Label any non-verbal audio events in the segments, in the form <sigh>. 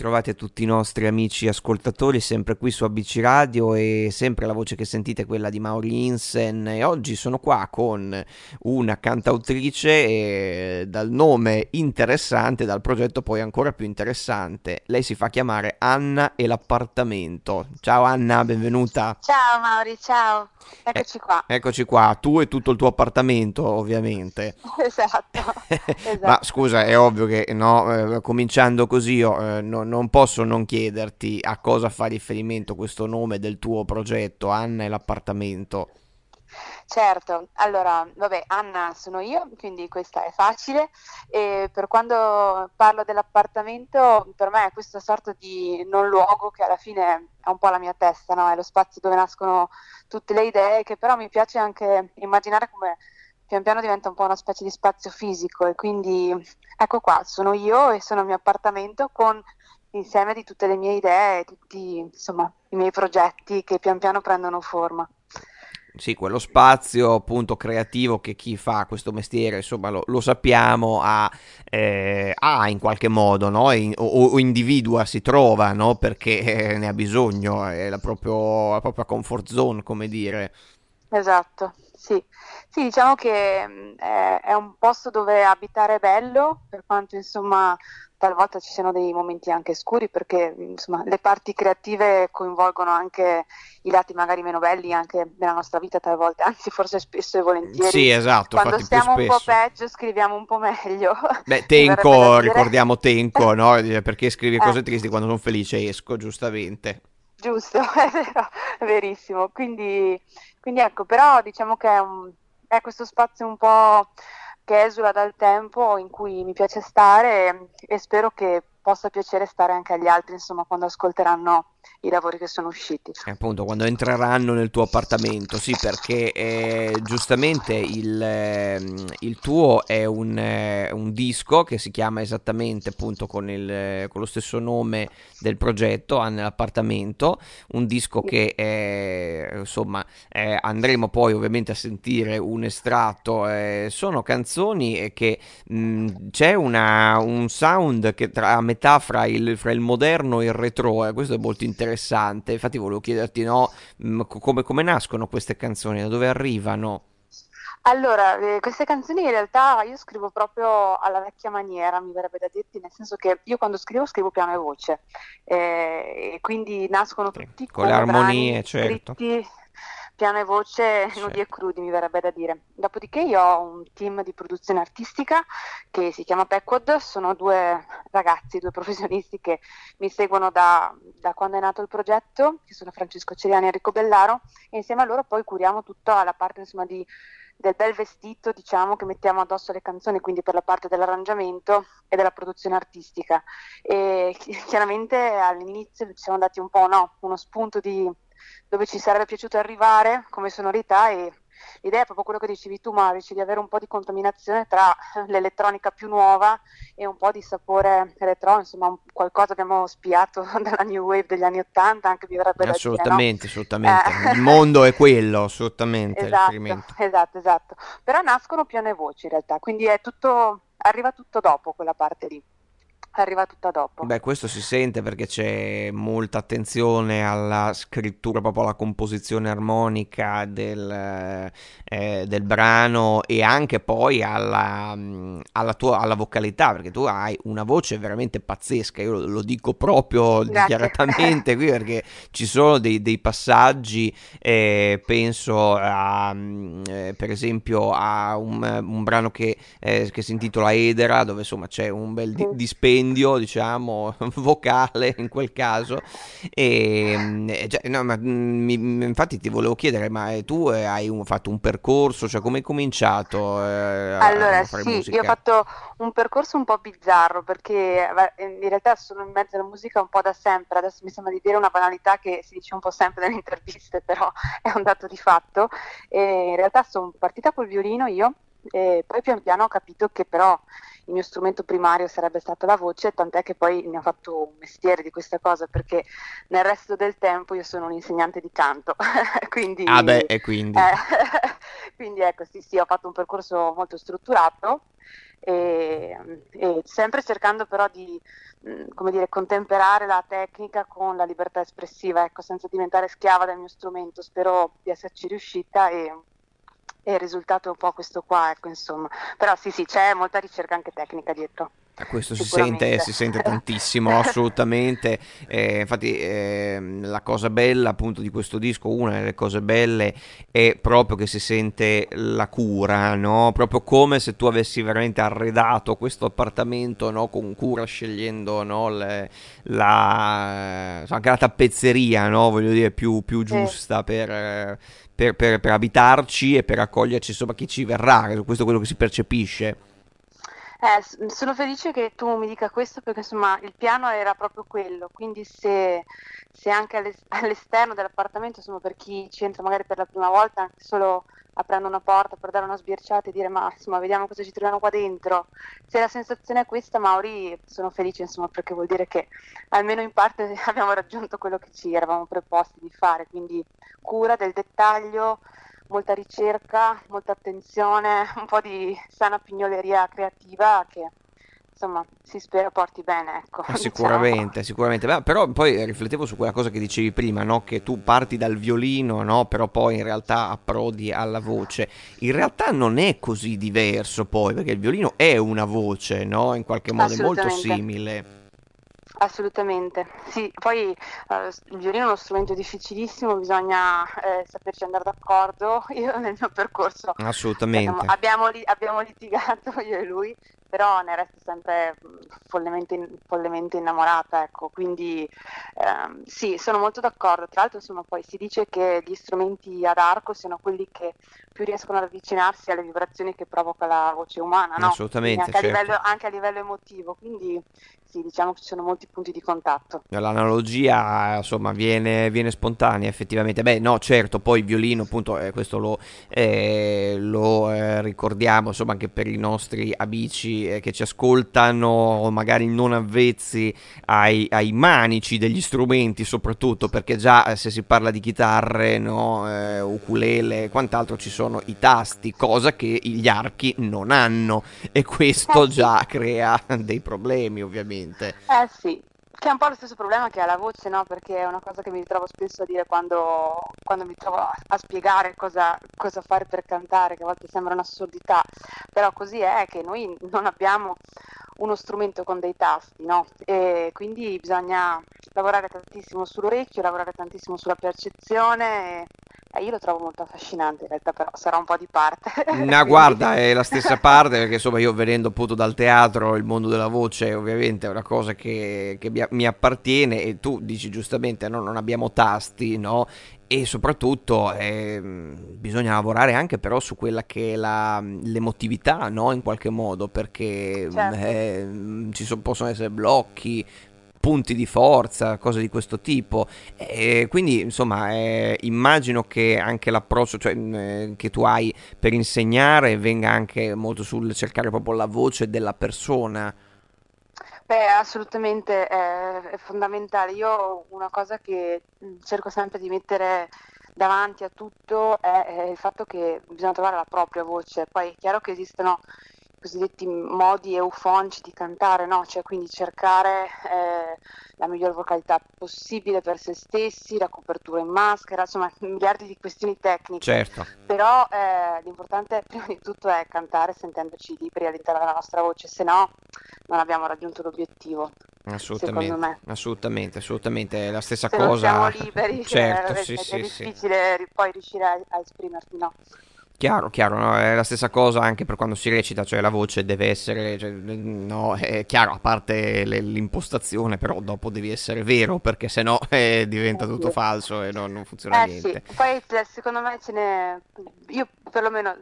Bentrovati a tutti i nostri amici ascoltatori, sempre qui su ABC Radio e sempre la voce che sentite è quella di Mauri Insen e oggi sono qua con una cantautrice dal nome interessante, dal progetto poi ancora più interessante. Lei si fa chiamare Anna e l'appartamento. Ciao Anna, benvenuta. Ciao Mauri, ciao. Eccoci Eh, qua. eccoci qua, tu e tutto il tuo appartamento ovviamente. <laughs> Esatto, <laughs> Ma esatto. scusa, è ovvio che no, eh, cominciando così io eh, no- non posso non chiederti a cosa fa riferimento questo nome del tuo progetto, Anna e l'appartamento. Certo, allora, vabbè, Anna sono io, quindi questa è facile. E per quando parlo dell'appartamento, per me è questa sorta di non luogo che alla fine è un po' la mia testa, no? È lo spazio dove nascono tutte le idee, che però mi piace anche immaginare come pian piano diventa un po' una specie di spazio fisico. E quindi ecco qua, sono io e sono il mio appartamento con l'insieme di tutte le mie idee, tutti, insomma, i miei progetti che pian piano prendono forma. Sì, quello spazio appunto creativo che chi fa questo mestiere, insomma, lo, lo sappiamo, ha, eh, ha in qualche modo, no? In- o, o individua, si trova, no? Perché eh, ne ha bisogno, è la, proprio- la propria comfort zone, come dire. Esatto, sì. Sì, diciamo che mh, è, è un posto dove abitare è bello, per quanto insomma talvolta ci siano dei momenti anche scuri, perché insomma le parti creative coinvolgono anche i lati magari meno belli anche della nostra vita talvolta, anzi forse spesso e volentieri Sì, esatto, quando stiamo un po' peggio scriviamo un po' meglio, Beh, <laughs> Tenco, ricordiamo Tenco, no? <laughs> Perché scrivi Eh. cose tristi quando sono felice esco, giustamente. Giusto, <laughs> è vero, verissimo. Quindi, quindi ecco, però diciamo che è, un- è questo spazio un po' che esula dal tempo in cui mi piace stare e, e spero che possa piacere stare anche agli altri, insomma, quando ascolteranno i lavori che sono usciti. E appunto, quando entreranno nel tuo appartamento, sì, perché eh, giustamente il, ehm, il tuo è un, eh, un disco che si chiama esattamente appunto con, il, eh, con lo stesso nome del progetto, ha nell'appartamento, un disco che eh, insomma eh, andremo poi ovviamente a sentire un estratto, eh, sono canzoni eh, che mh, c'è una- un sound che tra a metà fra il, fra il moderno e il retro, questo è molto interessante. Infatti, volevo chiederti, no, co- come, come nascono queste canzoni, da dove arrivano? Allora, eh, queste canzoni in realtà io scrivo proprio alla vecchia maniera, mi verrebbe da dirti, nel senso che io quando scrivo scrivo piano e voce, eh, e quindi nascono Sì, tutti con le armonie, certo. scritti piano e voce, Sì. nudi e crudi, mi verrebbe da dire. Dopodiché io ho un team di produzione artistica che si chiama Peckwad, sono due ragazzi, due <laughs> professionisti che mi seguono da, da quando è nato il progetto, che sono Francesco Ceriani e Enrico Bellaro, e insieme a loro poi curiamo tutta la parte insomma di del bel vestito, diciamo, che mettiamo addosso alle canzoni, quindi per la parte dell'arrangiamento e della produzione artistica. E chi- <laughs> chiaramente all'inizio ci siamo dati un po', no, uno spunto di dove ci sarebbe piaciuto arrivare come sonorità e l'idea è proprio quello che dicevi tu, Maurici, di avere un po' di contaminazione tra <laughs> l'elettronica più nuova e un po' di sapore retro, insomma, qualcosa abbiamo spiato <laughs> dalla new wave degli anni Ottanta, anche mi verrebbe da dire, no? Assolutamente, assolutamente. Eh. Il mondo è quello, assolutamente, Esatto, esatto, esatto. Però nascono piano e voci in realtà, quindi è tutto, arriva tutto dopo quella parte lì, arriva tutta dopo. Beh, questo si sente perché c'è molta attenzione alla scrittura, proprio alla composizione armonica del, eh, del brano e anche poi alla, mh, alla tua alla vocalità, perché tu hai una voce veramente pazzesca, io lo, lo dico proprio Grazie. dichiaratamente qui perché ci sono dei, dei passaggi, eh, penso a, mh, eh, per esempio a un, un brano che, eh, che si intitola Edera, dove insomma c'è un bel di- Sì. Dispendio, diciamo, <laughs> vocale in quel caso. E, mm, eh, già- no, ma, mm, mi- mi- infatti ti volevo chiedere, ma eh, tu eh, hai un- fatto un percorso, cioè come hai cominciato eh, Allora, sì, io ho musica? fatto un percorso un po' bizzarro perché eh, in realtà sono in mezzo alla musica un po' da sempre, adesso mi sembra di dire una banalità che si dice un po' sempre nelle interviste, <laughs> però è un dato di fatto. E in realtà sono partita col violino io e poi pian piano ho capito che però il mio strumento primario sarebbe stato la voce, tant'è che poi ne ho fatto un mestiere di questa cosa perché nel resto del tempo io sono un insegnante di canto, <laughs> quindi Ah beh, e quindi... eh, <laughs> quindi ecco, sì, sì, ho fatto un percorso molto strutturato e, e sempre cercando però di come dire, contemperare la tecnica con la libertà espressiva, ecco, senza diventare schiava del mio strumento. Spero di esserci riuscita e, e il risultato è un po' questo qua, ecco, insomma. Però sì, sì, c'è molta ricerca anche tecnica dietro. Questo si sente, si sente, tantissimo, <laughs> assolutamente. Eh, infatti, eh, la cosa bella appunto di questo disco, una delle cose belle è proprio che si sente la cura, no? Proprio come se tu avessi veramente arredato questo appartamento no? con cura, scegliendo no? Le, la, anche la tappezzeria, no? voglio dire, più, più giusta per, per, per, per abitarci e per accoglierci insomma chi ci verrà. Questo è quello che si percepisce. Eh, sono felice che tu mi dica questo perché insomma il piano era proprio quello, quindi se, se anche all'esterno dell'appartamento, insomma per chi ci entra magari per la prima volta, anche solo aprendo una porta per dare una sbirciata e dire ma insomma vediamo cosa ci troviamo qua dentro, se la sensazione è questa Mauri sono felice insomma perché vuol dire che almeno in parte <laughs> abbiamo raggiunto quello che ci eravamo preposti di fare, quindi cura del dettaglio, molta ricerca, molta attenzione, un po' di sana pignoleria creativa che insomma si spera porti bene. Ecco, ah, sicuramente, diciamo. sicuramente. Beh, però poi riflettevo su quella cosa che dicevi prima, no? che tu parti dal violino, no? però poi in realtà approdi alla voce. In realtà non è così diverso poi, perché il violino è una voce, no? in qualche modo è molto simile. Assolutamente, sì, poi eh, il violino è uno strumento difficilissimo, bisogna eh, saperci andare d'accordo. <laughs> Io nel mio percorso Assolutamente. Abbiamo, abbiamo, abbiamo, litigato <laughs> io e lui, però ne resto sempre follemente, follemente innamorata, ecco. quindi ehm, sì, sono molto d'accordo. Tra l'altro insomma, poi si dice che gli strumenti ad arco siano quelli che più riescono ad avvicinarsi alle vibrazioni che provoca la voce umana, no? Assolutamente, anche, certo. a livello, anche a livello emotivo, quindi sì, diciamo che ci sono molti punti di contatto. L'analogia, insomma, viene, viene spontanea effettivamente. Beh, no, certo, poi il violino, appunto, eh, questo lo, eh, lo eh, ricordiamo, insomma, anche per i nostri amici eh, che ci ascoltano, magari non avvezzi ai, ai, manici degli strumenti, soprattutto perché già eh, se si parla di chitarre, no, eh, ukulele e quant'altro ci sono i tasti, cosa che gli archi non hanno. E questo già crea dei problemi, ovviamente. Eh sì, che è un po' lo stesso problema che ha la voce, no? Perché è una cosa che mi ritrovo spesso a dire quando, quando mi trovo a, a spiegare cosa, cosa, fare per cantare, che a volte sembra un'assurdità, però così è che noi non abbiamo uno strumento con dei tasti, no? E quindi bisogna lavorare tantissimo sull'orecchio, lavorare tantissimo sulla percezione. E, io lo trovo molto affascinante in realtà, però sarà un po' di parte. <laughs> No, guarda, è la stessa parte perché insomma io venendo appunto dal teatro, il mondo della voce ovviamente è una cosa che, che mi appartiene e tu dici giustamente no, non abbiamo tasti, no? E soprattutto eh, bisogna lavorare anche però su quella che è la, l'emotività, no? In qualche modo, perché certo. eh, ci so, possono essere blocchi, punti di forza, cose di questo tipo. E quindi, insomma, eh, immagino che anche l'approccio cioè, eh, che tu hai per insegnare venga anche molto sul cercare proprio la voce della persona. Beh, assolutamente è, è fondamentale. Io una cosa che cerco sempre di mettere davanti a tutto è, è il fatto che bisogna trovare la propria voce. Poi è chiaro che esistono cosiddetti modi eufonici di cantare, no? cioè quindi cercare eh, la miglior vocalità possibile per se stessi, la copertura in maschera, insomma <laughs> miliardi di questioni tecniche. Certo. Però eh, l'importante <laughs> prima di tutto è cantare sentendoci liberi all'interno della nostra voce, se no non abbiamo raggiunto l'obiettivo. Assolutamente, assolutamente, assolutamente, è la stessa se cosa. Siamo liberi, certo, <laughs> è, sì, è, sì, è difficile sì. poi riuscire a, a esprimerti, no? Chiaro, chiaro, no? è la stessa cosa anche per quando si recita, cioè la voce deve essere, cioè, no, è chiaro, a parte le, l'impostazione, però dopo devi essere vero, perché sennò <laughs> eh, diventa tutto falso e no, non funziona eh, niente. Sì. Poi secondo me ce ne... io perlomeno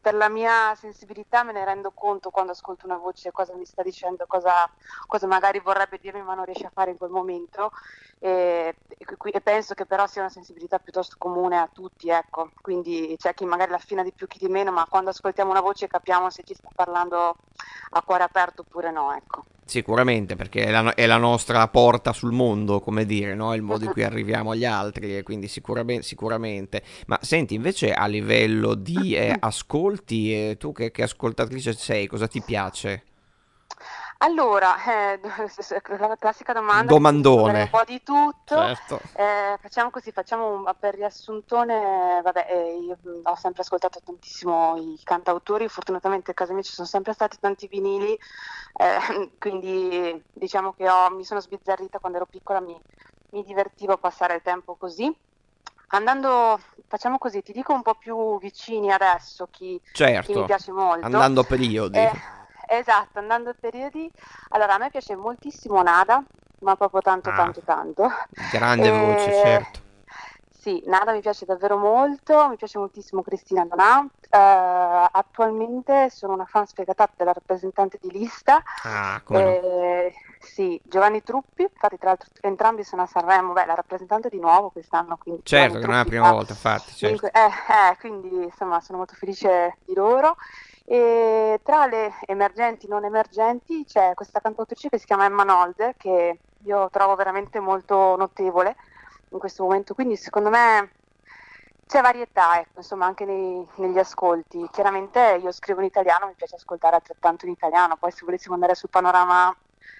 per la mia sensibilità me ne rendo conto quando ascolto una voce, cosa mi sta dicendo, cosa, cosa magari vorrebbe dirmi ma non riesce a fare in quel momento e, e, penso che però sia una sensibilità piuttosto comune a tutti, ecco, quindi c'è chi magari la affina di più, chi di meno, ma quando ascoltiamo una voce capiamo se ci sta parlando a cuore aperto oppure no, ecco. Sicuramente, perché è la, è la, nostra porta sul mondo, come dire, no? il modo in cui <laughs> arriviamo agli altri, e quindi sicuramente, sicuramente. Ma senti, invece a livello di eh, <clears throat> ascolti, eh, tu che, che ascoltatrice sei, cosa ti piace? Allora, eh, <laughs> la classica domanda. Domandone. Un po' di tutto. Certo. Eh, facciamo così, facciamo un, per riassuntone, vabbè, eh, io ho sempre ascoltato tantissimo i cantautori, fortunatamente a casa mia ci sono sempre stati tanti vinili, eh, <laughs> quindi diciamo che ho, mi sono sbizzarrita quando ero piccola, mi, mi divertivo a passare il tempo così. Andando, facciamo così, ti dico un po' più vicini adesso chi, certo. chi mi piace molto. Andando a periodi. Eh, Esatto, andando a periodi. Allora, a me piace moltissimo Nada, ma proprio tanto, ah, tanto, tanto. Grande <laughs> e... voce, certo. Sì, Nada mi piace davvero molto, mi piace moltissimo Cristina Donà. Uh, attualmente sono una fan sfegatata della rappresentante di lista. Ah, come eh, no. Sì, Giovanni Truppi, infatti tra l'altro entrambi sono a Sanremo, beh la rappresentante di nuovo quest'anno. Quindi certo, che non è la prima volta, infatti. Certo. Eh, eh, quindi insomma sono molto felice di loro. E tra le emergenti e non emergenti c'è questa cantautrice che si chiama Emma Nolde, che io trovo veramente molto notevole in questo momento, quindi secondo me c'è varietà, ecco, insomma, anche nei, negli ascolti. Chiaramente io scrivo in italiano, mi piace ascoltare altrettanto in italiano, poi se volessimo andare sul panorama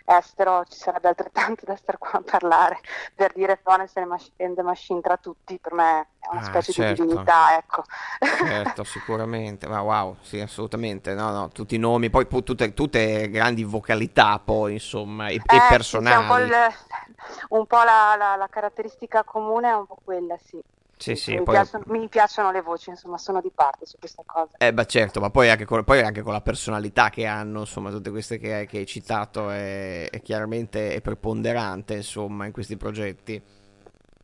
estero ci sarebbe altrettanto da stare qua a parlare per dire Florence and the Machine tra tutti per me è una ah, specie certo. di divinità ecco. Certo <laughs> sicuramente. Ma wow sì assolutamente. No no tutti i nomi poi tutte, tutte grandi vocalità poi insomma e, eh, e personali un po', il, un po la, la, la caratteristica comune è un po' quella sì sì, sì, mi, poi... piacciono, mi, piacciono, le voci, insomma, sono di parte su questa cosa. Eh, beh, certo, ma poi anche con, poi anche con la personalità che hanno, insomma, tutte queste che, che hai citato, è, è, chiaramente è preponderante, insomma, in questi progetti.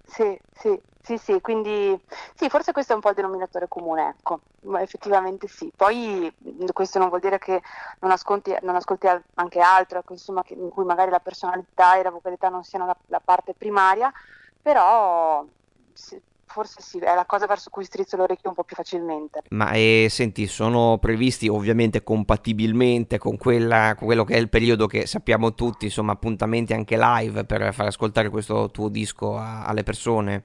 Sì, sì, sì, sì, quindi sì, forse questo è un po' il denominatore comune, ecco, ma effettivamente sì. Poi questo non vuol dire che non ascolti, non ascolti anche altro, ecco, insomma, che, in cui magari la personalità e la vocalità non siano la, la parte primaria, però forse sì, è la cosa verso cui strizzo l'orecchio un po' più facilmente. Ma eh, senti, sono previsti ovviamente compatibilmente con, quella, con, quello che è il periodo che sappiamo tutti, insomma, appuntamenti anche live per far ascoltare questo tuo disco a, alle persone?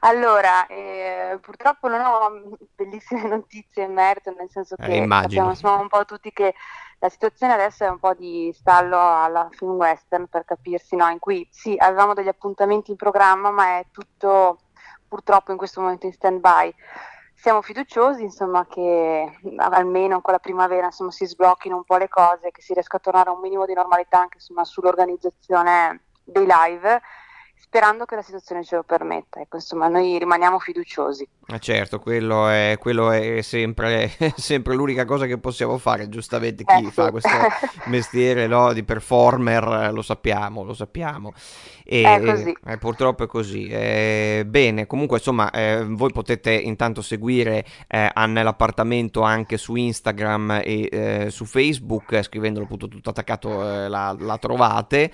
Allora, eh, purtroppo non ho bellissime <laughs> notizie in merito, nel senso eh, che eh, sappiamo insomma, un po' tutti che la situazione adesso è un po' di stallo alla film western per capirsi, no? in cui sì, avevamo degli appuntamenti in programma, ma è tutto purtroppo in questo momento in stand by. Siamo fiduciosi insomma, che almeno con la primavera insomma, si sblocchino un po' le cose, che si riesca a tornare a un minimo di normalità anche insomma, sull'organizzazione dei live sperando che la situazione ce lo permetta. Ecco, insomma, noi rimaniamo fiduciosi. Ah, certo, quello è, quello è sempre, <laughs> sempre, l'unica cosa che possiamo fare, giustamente chi eh, fa sì. questo <laughs> mestiere no, di performer lo sappiamo, lo sappiamo. E, è. Eh, purtroppo è così. Eh, bene, comunque insomma, eh, voi potete intanto seguire eh, nell'appartamento anche su Instagram e eh, su Facebook, scrivendolo appunto tutto attaccato eh, la, la, trovate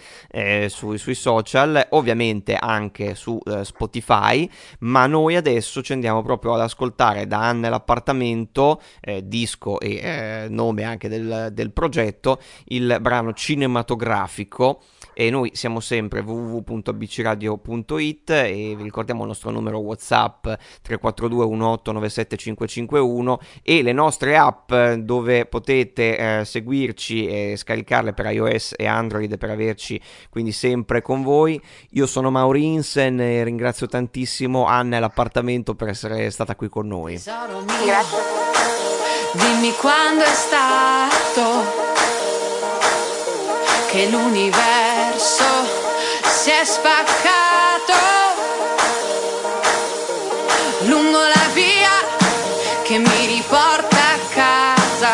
su, sui social, ovviamente anche su Spotify, ma noi adesso ci andiamo proprio ad ascoltare da Anne l'appartamento, disco e nome anche del, del progetto, il brano cinematografico e noi siamo sempre www.abcradio.it e vi ricordiamo il nostro numero whatsapp 342 1897 551 e le nostre app dove potete eh, seguirci e scaricarle per iOS e Android per averci quindi sempre con voi. Io sono Maurinsen e ringrazio tantissimo Anna e l'appartamento per essere stata qui con noi. Grazie dimmi quando è stato che l'universo si è spaccato lungo la via che mi riporta a casa.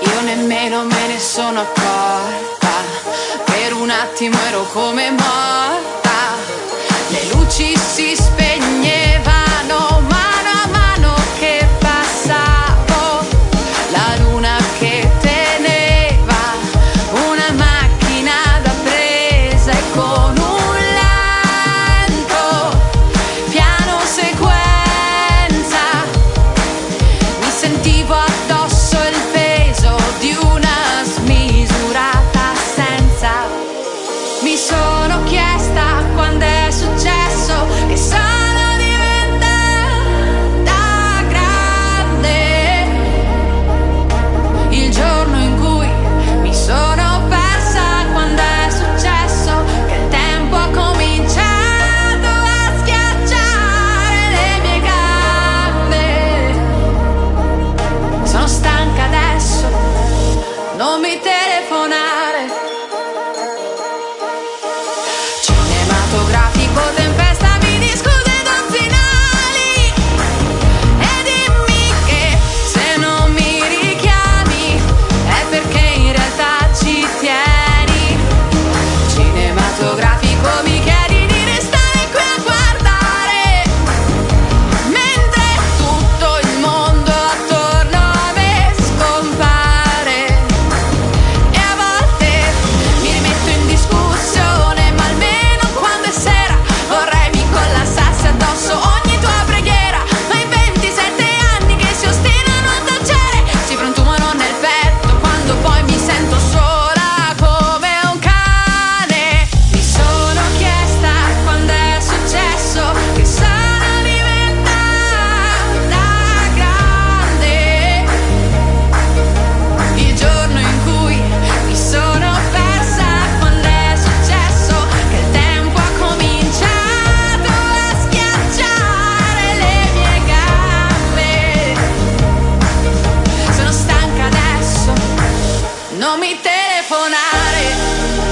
Io nemmeno me ne sono accorta, per un attimo ero come morta, non mi telefonare.